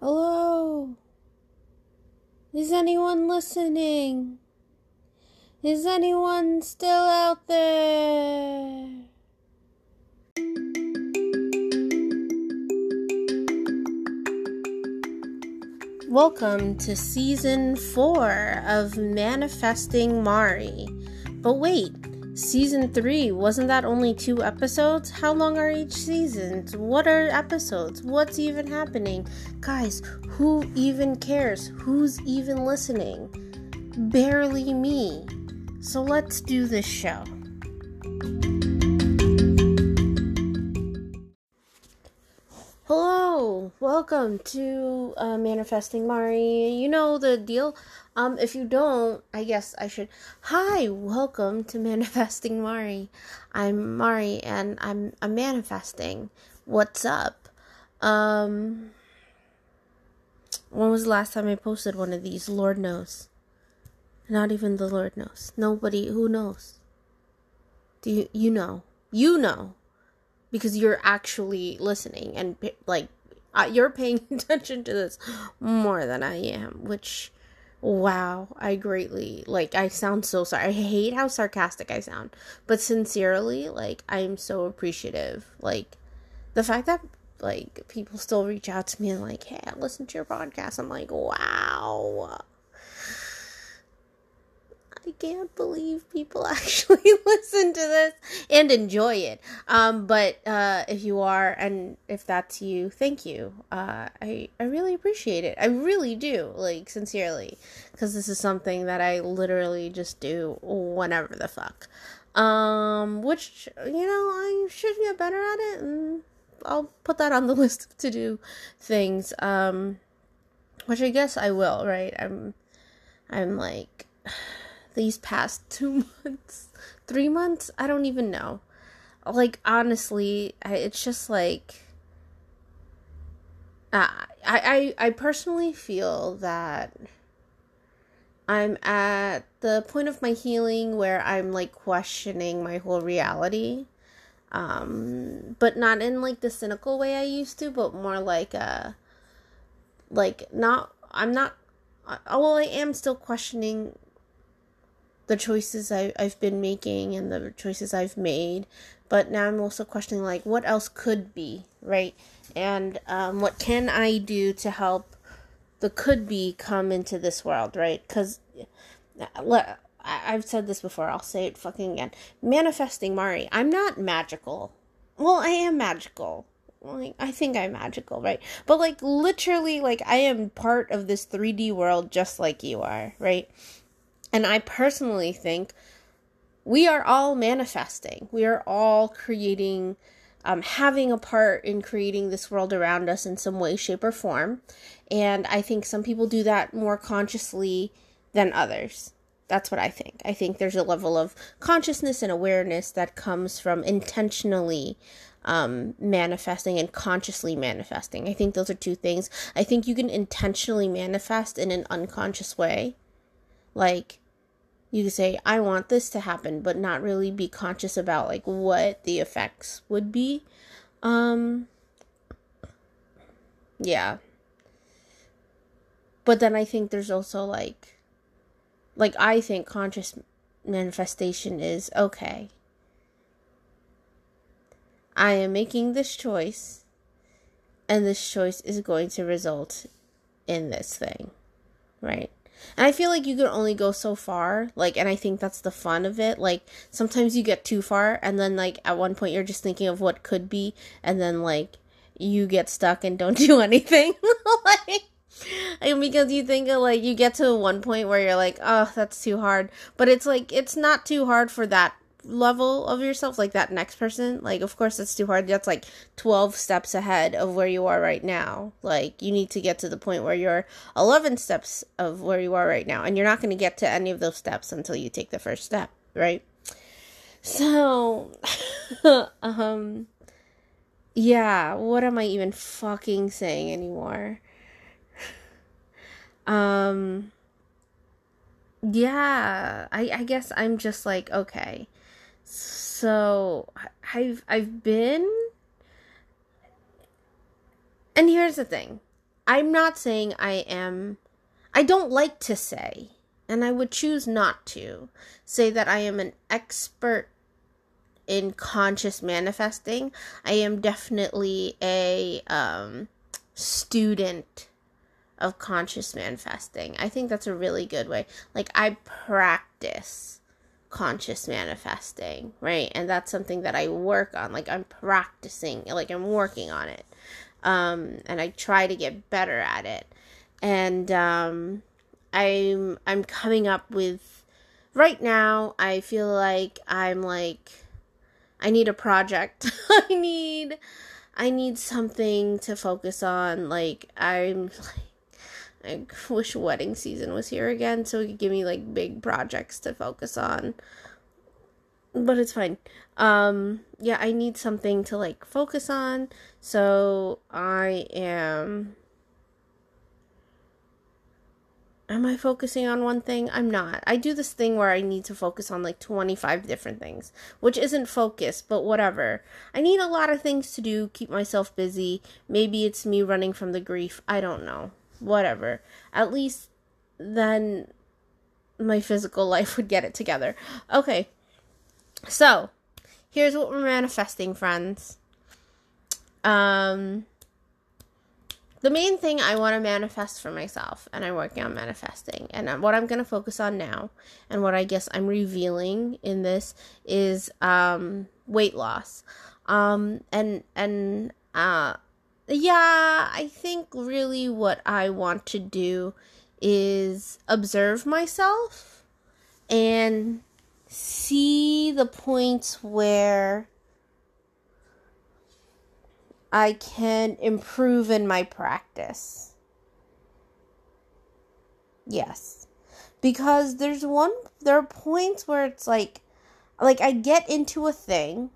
Hello? Is anyone listening? Is anyone still out there? Welcome to season four of Manifesting Mari. But wait, season three, wasn't that only two episodes? How long are each season? What are episodes? What's even happening? Guys, who even cares? Who's even listening? Barely me. So let's do this show. Hello, welcome to uh, Manifesting Mari. You know the deal. Um, if you don't, I guess I should. Hi, welcome to Manifesting Mari. I'm Mari, and I'm I'm manifesting. What's up? Um, when was the last time I posted one of these? Lord knows. Not even the Lord knows. Nobody who knows. Do you you know? You know because you're actually listening and like uh, you're paying attention to this more than I am, which wow, I greatly like I sound so sorry. I hate how sarcastic I sound, but sincerely, like I'm so appreciative. Like the fact that like people still reach out to me and like, "Hey, I listen to your podcast." I'm like, "Wow." I can't believe people actually listen to this and enjoy it. Um, but uh, if you are, and if that's you, thank you. Uh, I I really appreciate it. I really do, like sincerely, because this is something that I literally just do whenever the fuck. Um, which you know I should get better at it, and I'll put that on the list of to do things. Um, which I guess I will. Right? I'm I'm like these past two months, three months. I don't even know. Like honestly, I, it's just like uh, I I I personally feel that I'm at the point of my healing where I'm like questioning my whole reality. Um, but not in like the cynical way I used to, but more like a like not I'm not well I am still questioning the choices I, I've been making and the choices I've made. But now I'm also questioning, like, what else could be, right? And um, what can I do to help the could be come into this world, right? Because I've said this before, I'll say it fucking again. Manifesting Mari, I'm not magical. Well, I am magical. Like, I think I'm magical, right? But, like, literally, like, I am part of this 3D world just like you are, right? And I personally think we are all manifesting. We are all creating, um, having a part in creating this world around us in some way, shape, or form. And I think some people do that more consciously than others. That's what I think. I think there's a level of consciousness and awareness that comes from intentionally um, manifesting and consciously manifesting. I think those are two things. I think you can intentionally manifest in an unconscious way like you could say i want this to happen but not really be conscious about like what the effects would be. Um yeah. But then i think there's also like like i think conscious manifestation is okay. I am making this choice and this choice is going to result in this thing right and I feel like you can only go so far. Like, and I think that's the fun of it. Like, sometimes you get too far, and then, like, at one point, you're just thinking of what could be, and then, like, you get stuck and don't do anything. like, and because you think of, like, you get to one point where you're like, oh, that's too hard. But it's like, it's not too hard for that level of yourself, like that next person, like of course it's too hard. That's like 12 steps ahead of where you are right now. Like you need to get to the point where you're 11 steps of where you are right now. And you're not going to get to any of those steps until you take the first step, right? So um yeah, what am I even fucking saying anymore? um yeah, I I guess I'm just like okay so I've I've been and here's the thing. I'm not saying I am, I don't like to say, and I would choose not to say that I am an expert in conscious manifesting. I am definitely a um, student of conscious manifesting. I think that's a really good way. Like, I practice conscious manifesting, right? And that's something that I work on. Like, I'm practicing, like, I'm working on it. Um, and I try to get better at it. And, um, I'm, I'm coming up with, right now, I feel like I'm like, I need a project. I need, I need something to focus on. Like, I'm like, I wish wedding season was here again so it could give me like big projects to focus on. But it's fine. Um yeah, I need something to like focus on. So I am Am I focusing on one thing? I'm not. I do this thing where I need to focus on like 25 different things, which isn't focus, but whatever. I need a lot of things to do, keep myself busy. Maybe it's me running from the grief. I don't know whatever. At least then my physical life would get it together. Okay. So, here's what we're manifesting, friends. Um the main thing I want to manifest for myself, and I'm working on manifesting, and what I'm going to focus on now, and what I guess I'm revealing in this is um, weight loss, um, and and uh, yeah, I think really what I want to do is observe myself and see the points where I can improve in my practice. Yes. Because there's one there are points where it's like like I get into a thing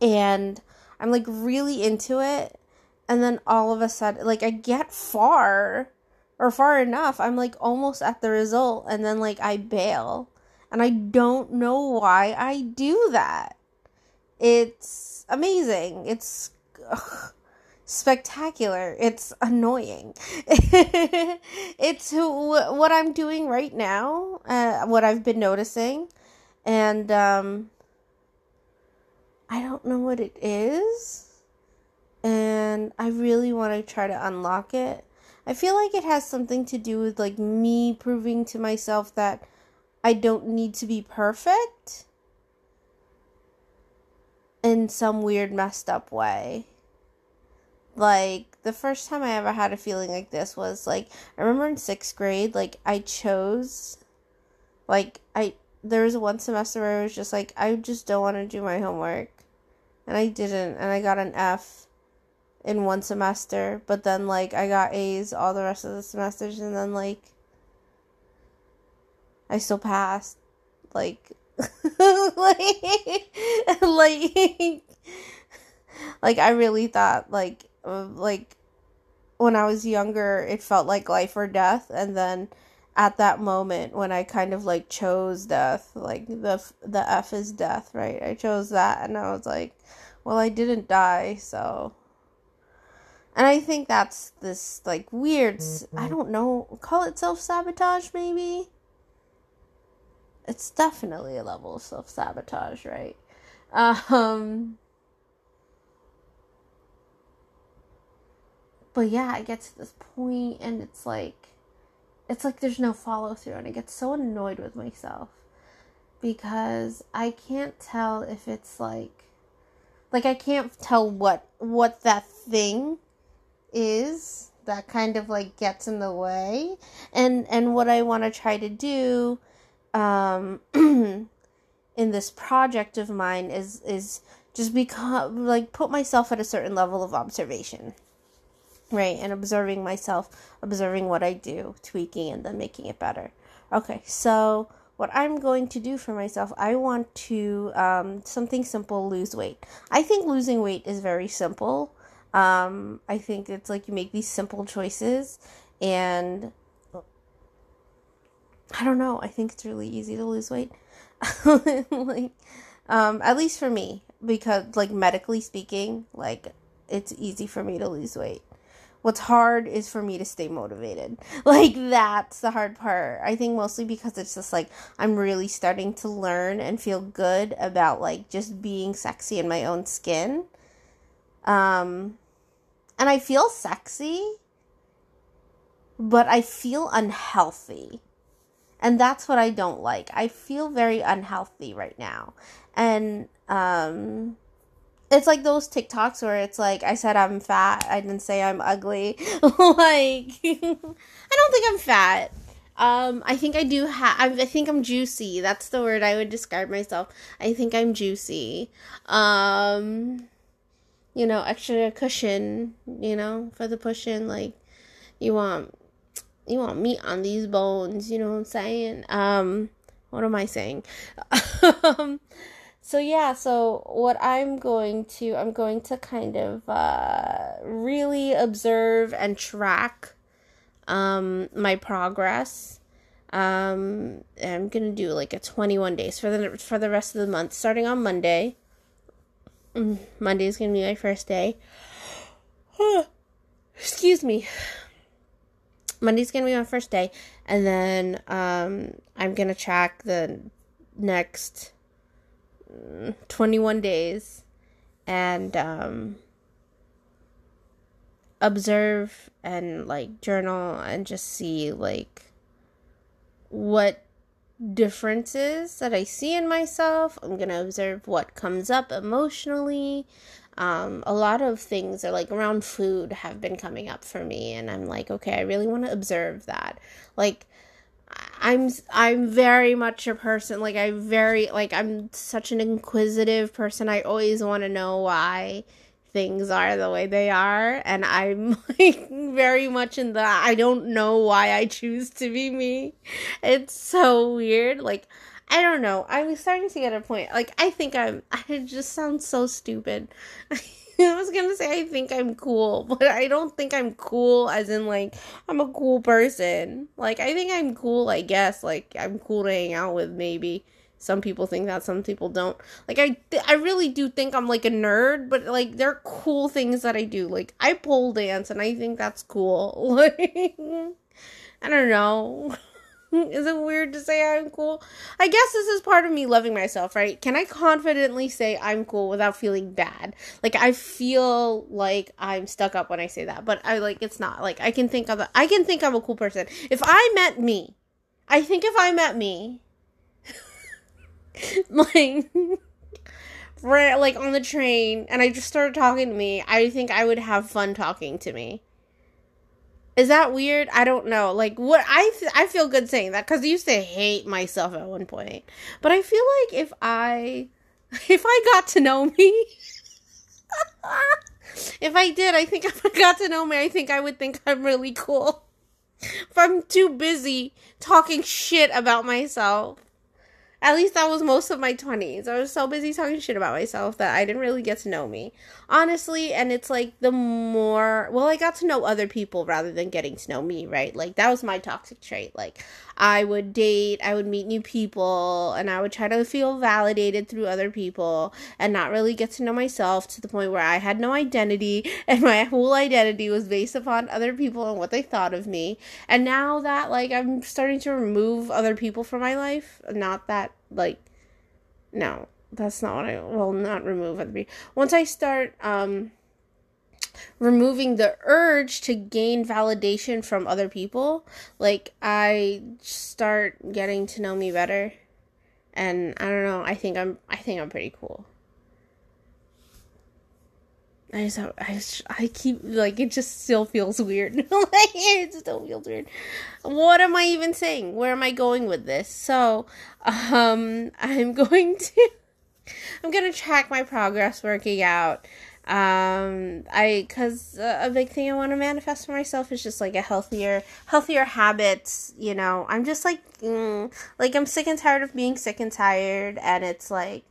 and I'm like really into it and then all of a sudden like I get far or far enough, I'm like almost at the result and then like I bail. And I don't know why I do that. It's amazing. It's ugh, spectacular. It's annoying. it's what I'm doing right now, uh, what I've been noticing. And um don't know what it is. And I really want to try to unlock it. I feel like it has something to do with like me proving to myself that I don't need to be perfect in some weird messed up way. Like the first time I ever had a feeling like this was like I remember in 6th grade like I chose like I there was one semester where I was just like I just don't want to do my homework and I didn't, and I got an F in one semester, but then like I got A's all the rest of the semesters, and then like I still passed, like, like, like, like I really thought like like when I was younger, it felt like life or death, and then at that moment when I kind of like chose death, like the the F is death, right? I chose that, and I was like, well, I didn't die, so. And I think that's this like weird. Mm-hmm. I don't know. Call it self sabotage, maybe. It's definitely a level of self sabotage, right? Um. But yeah, I get to this point and it's like it's like there's no follow through and I get so annoyed with myself because I can't tell if it's like like I can't tell what what that thing is that kind of like gets in the way. And and what I want to try to do um in this project of mine is is just become like put myself at a certain level of observation right and observing myself observing what i do tweaking and then making it better. Okay so what i'm going to do for myself i want to um, something simple lose weight. I think losing weight is very simple. Um, i think it's like you make these simple choices and i don't know i think it's really easy to lose weight. Like um, at least for me because like medically speaking like it's easy for me to lose weight What's hard is for me to stay motivated. Like, that's the hard part. I think mostly because it's just like I'm really starting to learn and feel good about like just being sexy in my own skin. Um, and I feel sexy, but I feel unhealthy. And that's what I don't like. I feel very unhealthy right now. And, um, it's like those TikToks where it's like I said I'm fat, I didn't say I'm ugly. like I don't think I'm fat. Um, I think I do have. I think I'm juicy. That's the word I would describe myself. I think I'm juicy. Um, you know, extra cushion. You know, for the pushing. Like, you want, you want meat on these bones. You know what I'm saying? Um, what am I saying? so yeah so what i'm going to i'm going to kind of uh, really observe and track um, my progress. Um, i'm gonna do like a 21 days for the for the rest of the month starting on monday. Mm, monday is gonna be my first day. Excuse me. Monday's gonna be my first day and then um, i'm gonna track the next 21 days and um, observe and like journal and just see like what differences that I see in myself. I'm going to observe what comes up emotionally. Um, a lot of things are like around food have been coming up for me, and I'm like, okay, I really want to observe that. Like, I'm I'm very much a person like I very like I'm such an inquisitive person. I always want to know why things are the way they are and I'm like very much in the I don't know why I choose to be me. It's so weird. Like I don't know. I'm starting to get a point. Like I think I'm I just sound so stupid. I was gonna say I think I'm cool, but I don't think I'm cool as in like I'm a cool person. Like I think I'm cool, I guess. Like I'm cool to hang out with maybe. Some people think that, some people don't. Like I th- I really do think I'm like a nerd, but like there are cool things that I do. Like I pole dance and I think that's cool. Like I don't know. is it weird to say I'm cool? I guess this is part of me loving myself, right? Can I confidently say I'm cool without feeling bad? Like I feel like I'm stuck up when I say that, but I like it's not. Like I can think of a, I can think I'm a cool person. If I met me, I think if I met me like right, like on the train and I just started talking to me, I think I would have fun talking to me. Is that weird? I don't know. Like what I I feel good saying that cuz I used to hate myself at one point. But I feel like if I if I got to know me if I did, I think if I got to know me, I think I would think I'm really cool. If I'm too busy talking shit about myself. At least that was most of my 20s. I was so busy talking shit about myself that I didn't really get to know me. Honestly, and it's like the more, well, I got to know other people rather than getting to know me, right? Like, that was my toxic trait. Like, I would date, I would meet new people, and I would try to feel validated through other people and not really get to know myself to the point where I had no identity and my whole identity was based upon other people and what they thought of me. And now that, like, I'm starting to remove other people from my life, not that, like, no, that's not what I, well, not remove other people. Once I start, um, removing the urge to gain validation from other people, like I start getting to know me better. And I don't know, I think I'm I think I'm pretty cool. I just, I just, I keep like it just still feels weird. like it still feels weird. What am I even saying? Where am I going with this? So, um, I'm going to, I'm gonna track my progress working out um i because uh, a big thing i want to manifest for myself is just like a healthier healthier habits you know? I'm just like mm, like i'm sick and tired of being sick and tired and it's like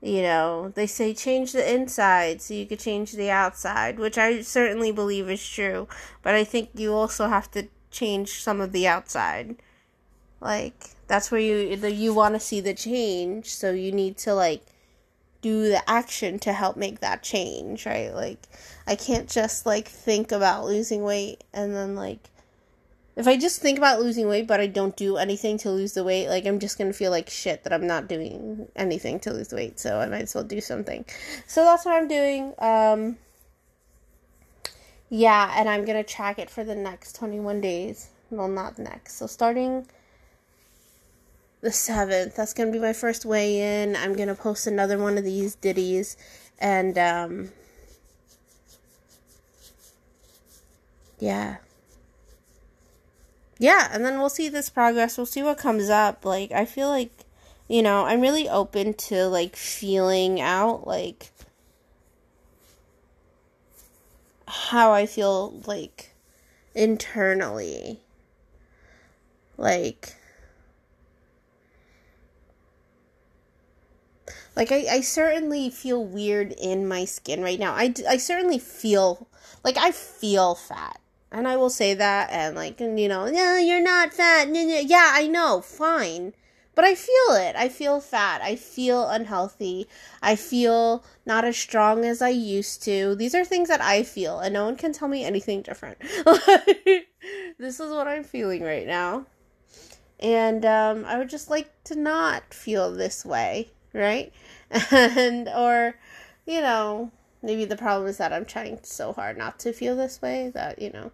you know they say change the inside so you could change the outside which i certainly believe is true but i think you also have to change some of the outside. Like that's where you you want to see the change so you need to like do the action to help make that change, right? Like I can't just like think about losing weight and then like if I just think about losing weight but I don't do anything to lose the weight, like I'm just gonna feel like shit that I'm not doing anything to lose weight, so I might as well do something. So that's what I'm doing. Um yeah, and I'm gonna track it for the next 21 days. Well, not next. So starting the 7th, that's gonna be my first weigh in. I'm gonna post another one of these ditties, and um, yeah yeah, and then we'll see this progress. We'll see what comes up. Like, I feel like, you know, I'm really open to like feeling out like how I feel like internally. Like, like I, I certainly feel weird in my skin right now. I, I certainly feel like I feel fat and I will say that, and like, you know, no, you're not fat. Yeah, I know, fine. But I feel it. I feel fat. I feel unhealthy. I feel not as strong as I used to. These are things that I feel, and no one can tell me anything different. this is what I'm feeling right now. And um, I would just like to not feel this way, right? And, or, you know, maybe the problem is that I'm trying so hard not to feel this way that, you know,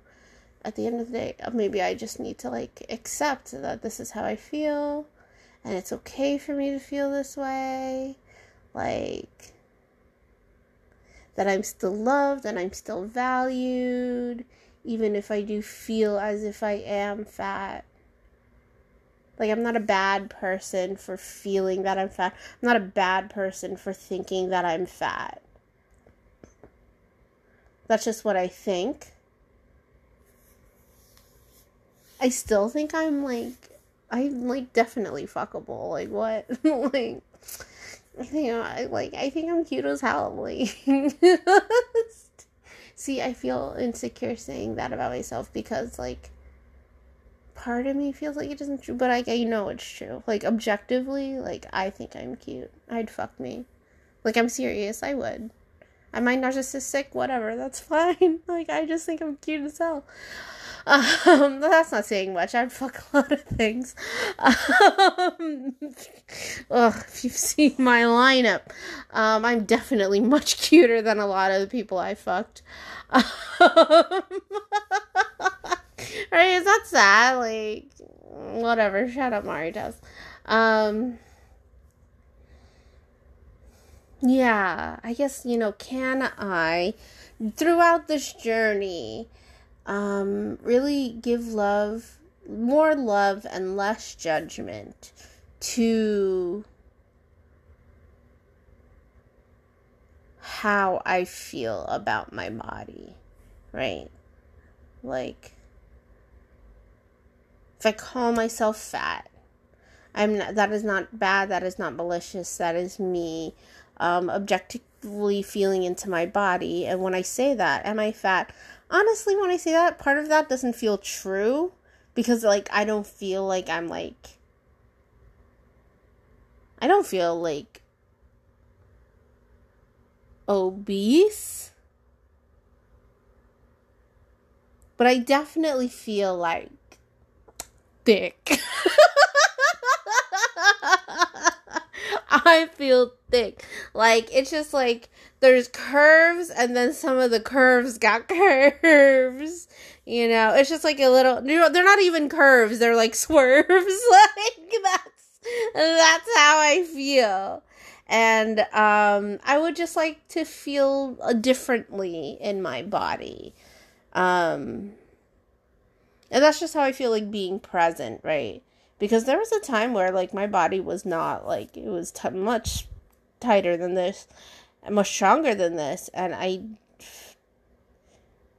at the end of the day, uh, maybe I just need to like accept that this is how I feel and it's okay for me to feel this way. Like, that I'm still loved and I'm still valued, even if I do feel as if I am fat. Like, I'm not a bad person for feeling that I'm fat. I'm not a bad person for thinking that I'm fat. That's just what I think. I still think I'm like I'm like definitely fuckable. Like what? like I think I like I think I'm cute as hell. Like see, I feel insecure saying that about myself because like part of me feels like it isn't true, but I I know it's true. Like objectively, like I think I'm cute. I'd fuck me. Like I'm serious. I would. Am I narcissistic? Whatever. That's fine. Like I just think I'm cute as hell. Um, that's not saying much. I'd fuck a lot of things. Um, ugh, if you've seen my lineup, um, I'm definitely much cuter than a lot of the people I fucked. Um, right? Is that sad? Like, whatever. Shut up, Mari does. Um, yeah, I guess, you know, can I, throughout this journey, um, really give love, more love and less judgment to how I feel about my body, right? Like, if I call myself fat, I'm not, that is not bad, that is not malicious, that is me um, objectively feeling into my body. And when I say that, am I fat? honestly, when I say that, part of that doesn't feel true because, like, I don't feel like I'm like. I don't feel like obese. But I definitely feel like thick. I feel thick. Like it's just like there's curves and then some of the curves got curves. You know, it's just like a little you know, they're not even curves, they're like swerves. like that's that's how I feel. And um I would just like to feel uh, differently in my body. Um and that's just how I feel like being present, right? because there was a time where like my body was not like it was t- much tighter than this much stronger than this and i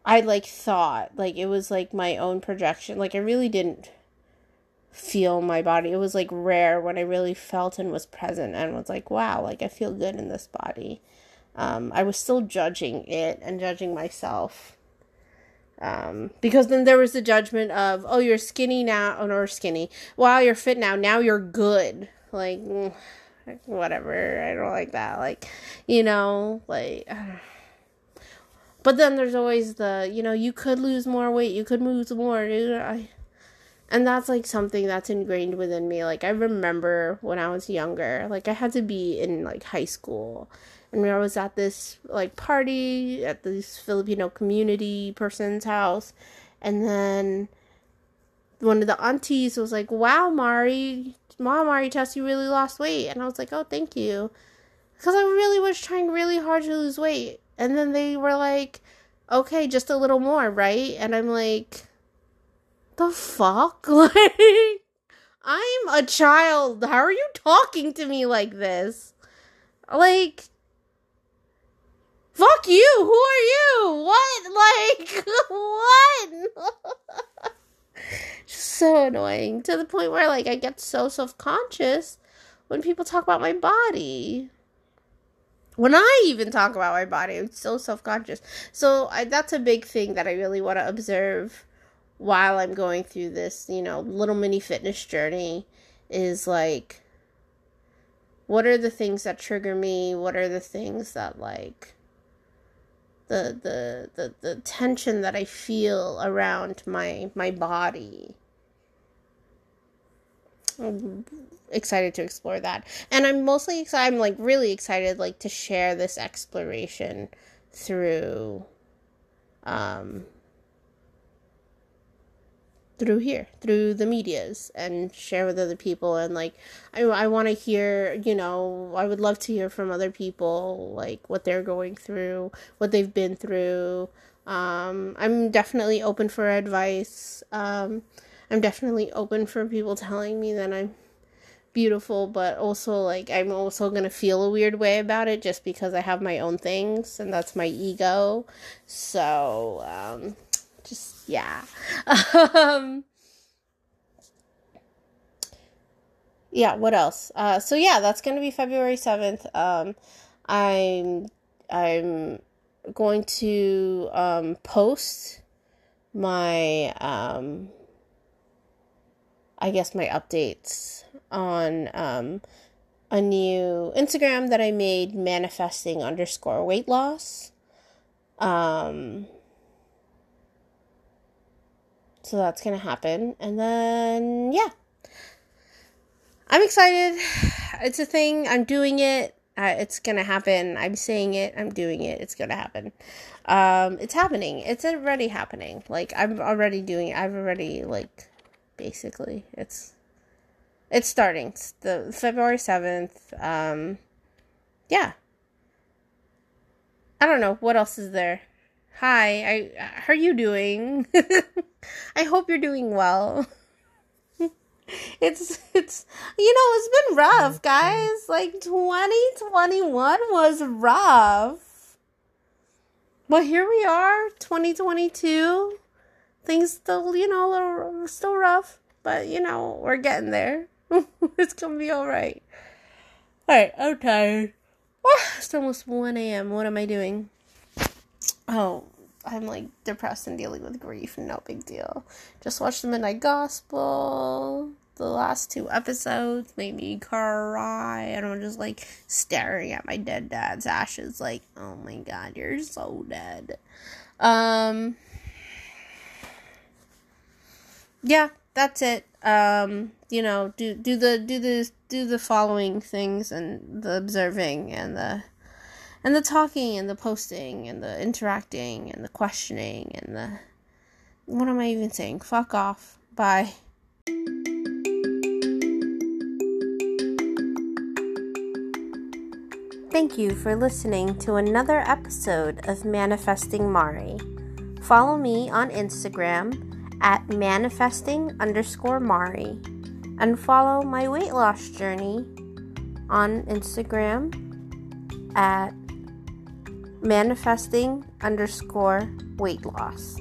i like thought like it was like my own projection. Like i really didn't feel my body. It was like rare when i really felt and was present and was like wow like i feel good in this body. Um, i was still judging it and judging myself um, because then there was the judgment of, oh, you're skinny now, or skinny. Wow, you're fit now. Now you're good. Like, mm, like, whatever. I don't like that. Like, you know, like. But then there's always the, you know, you could lose more weight, you could lose more. I, and that's like something that's ingrained within me. Like I remember when I was younger, like I had to be in like high school, and I was at this like party at this Filipino community person's house, and then one of the aunties was like, "Wow, Mari, Mom, Mari, Tess, you really lost weight," and I was like, "Oh, thank you," because I really was trying really hard to lose weight, and then they were like, okay, just a little more, right? And I'm like, the fuck? Like, I'm a child. How are you talking to me like this? Like, fuck you. Who are you? What? Like, what? so annoying to the point where, like, I get so self conscious when people talk about my body when I even talk about my body, I'm so self conscious. So I, that's a big thing that I really want to observe while I'm going through this, you know, little mini fitness journey is like, what are the things that trigger me? What are the things that like the the the, the tension that I feel around my my body? excited to explore that. And I'm mostly excited, I'm like really excited like to share this exploration through um through here through the medias and share with other people. And like i, I want to hear you know i would love to hear from other people like what they're going through what they've been through. Um, i'm definitely open for advice. Um, i'm definitely open for people telling me that i'm beautiful, but also like I'm also gonna feel a weird way about it just because I have my own things and that's my ego. So um, yeah. um, yeah. What else? Uh, so yeah, that's gonna be February seventh. Um, I'm I'm going to um, post my um, I guess my updates on um, a new Instagram that I made, manifesting underscore weight loss. Um, so that's gonna happen, and then yeah, I'm excited. It's a thing. I'm doing it. Uh, it's gonna happen. I'm saying it. I'm doing it. It's gonna happen. Um, it's happening. It's already happening. Like I'm already doing it. I've already like, basically, it's it's starting. It's the February 7th. Um yeah. I don't know what else is there. Hi, I how are you doing? I hope you're doing well. it's it's you know, it's been rough, guys. Like 2021 was rough. But here we are, 2022. Things still, you know, a little still rough, but you know, we're getting there. it's gonna be alright. Alright, I'm tired. it's almost 1 a.m. What am I doing? Oh, I'm like depressed and dealing with grief. No big deal. Just watched the Midnight Gospel. The last two episodes made me cry. And I'm just like staring at my dead dad's ashes, like, oh my god, you're so dead. Um, yeah, that's it. Um, you know, do do the do the do the following things and the observing and the and the talking and the posting and the interacting and the questioning and the what am I even saying? Fuck off. Bye. Thank you for listening to another episode of Manifesting Mari. Follow me on Instagram at manifesting underscore Mari and follow my weight loss journey on Instagram at manifesting underscore weight loss.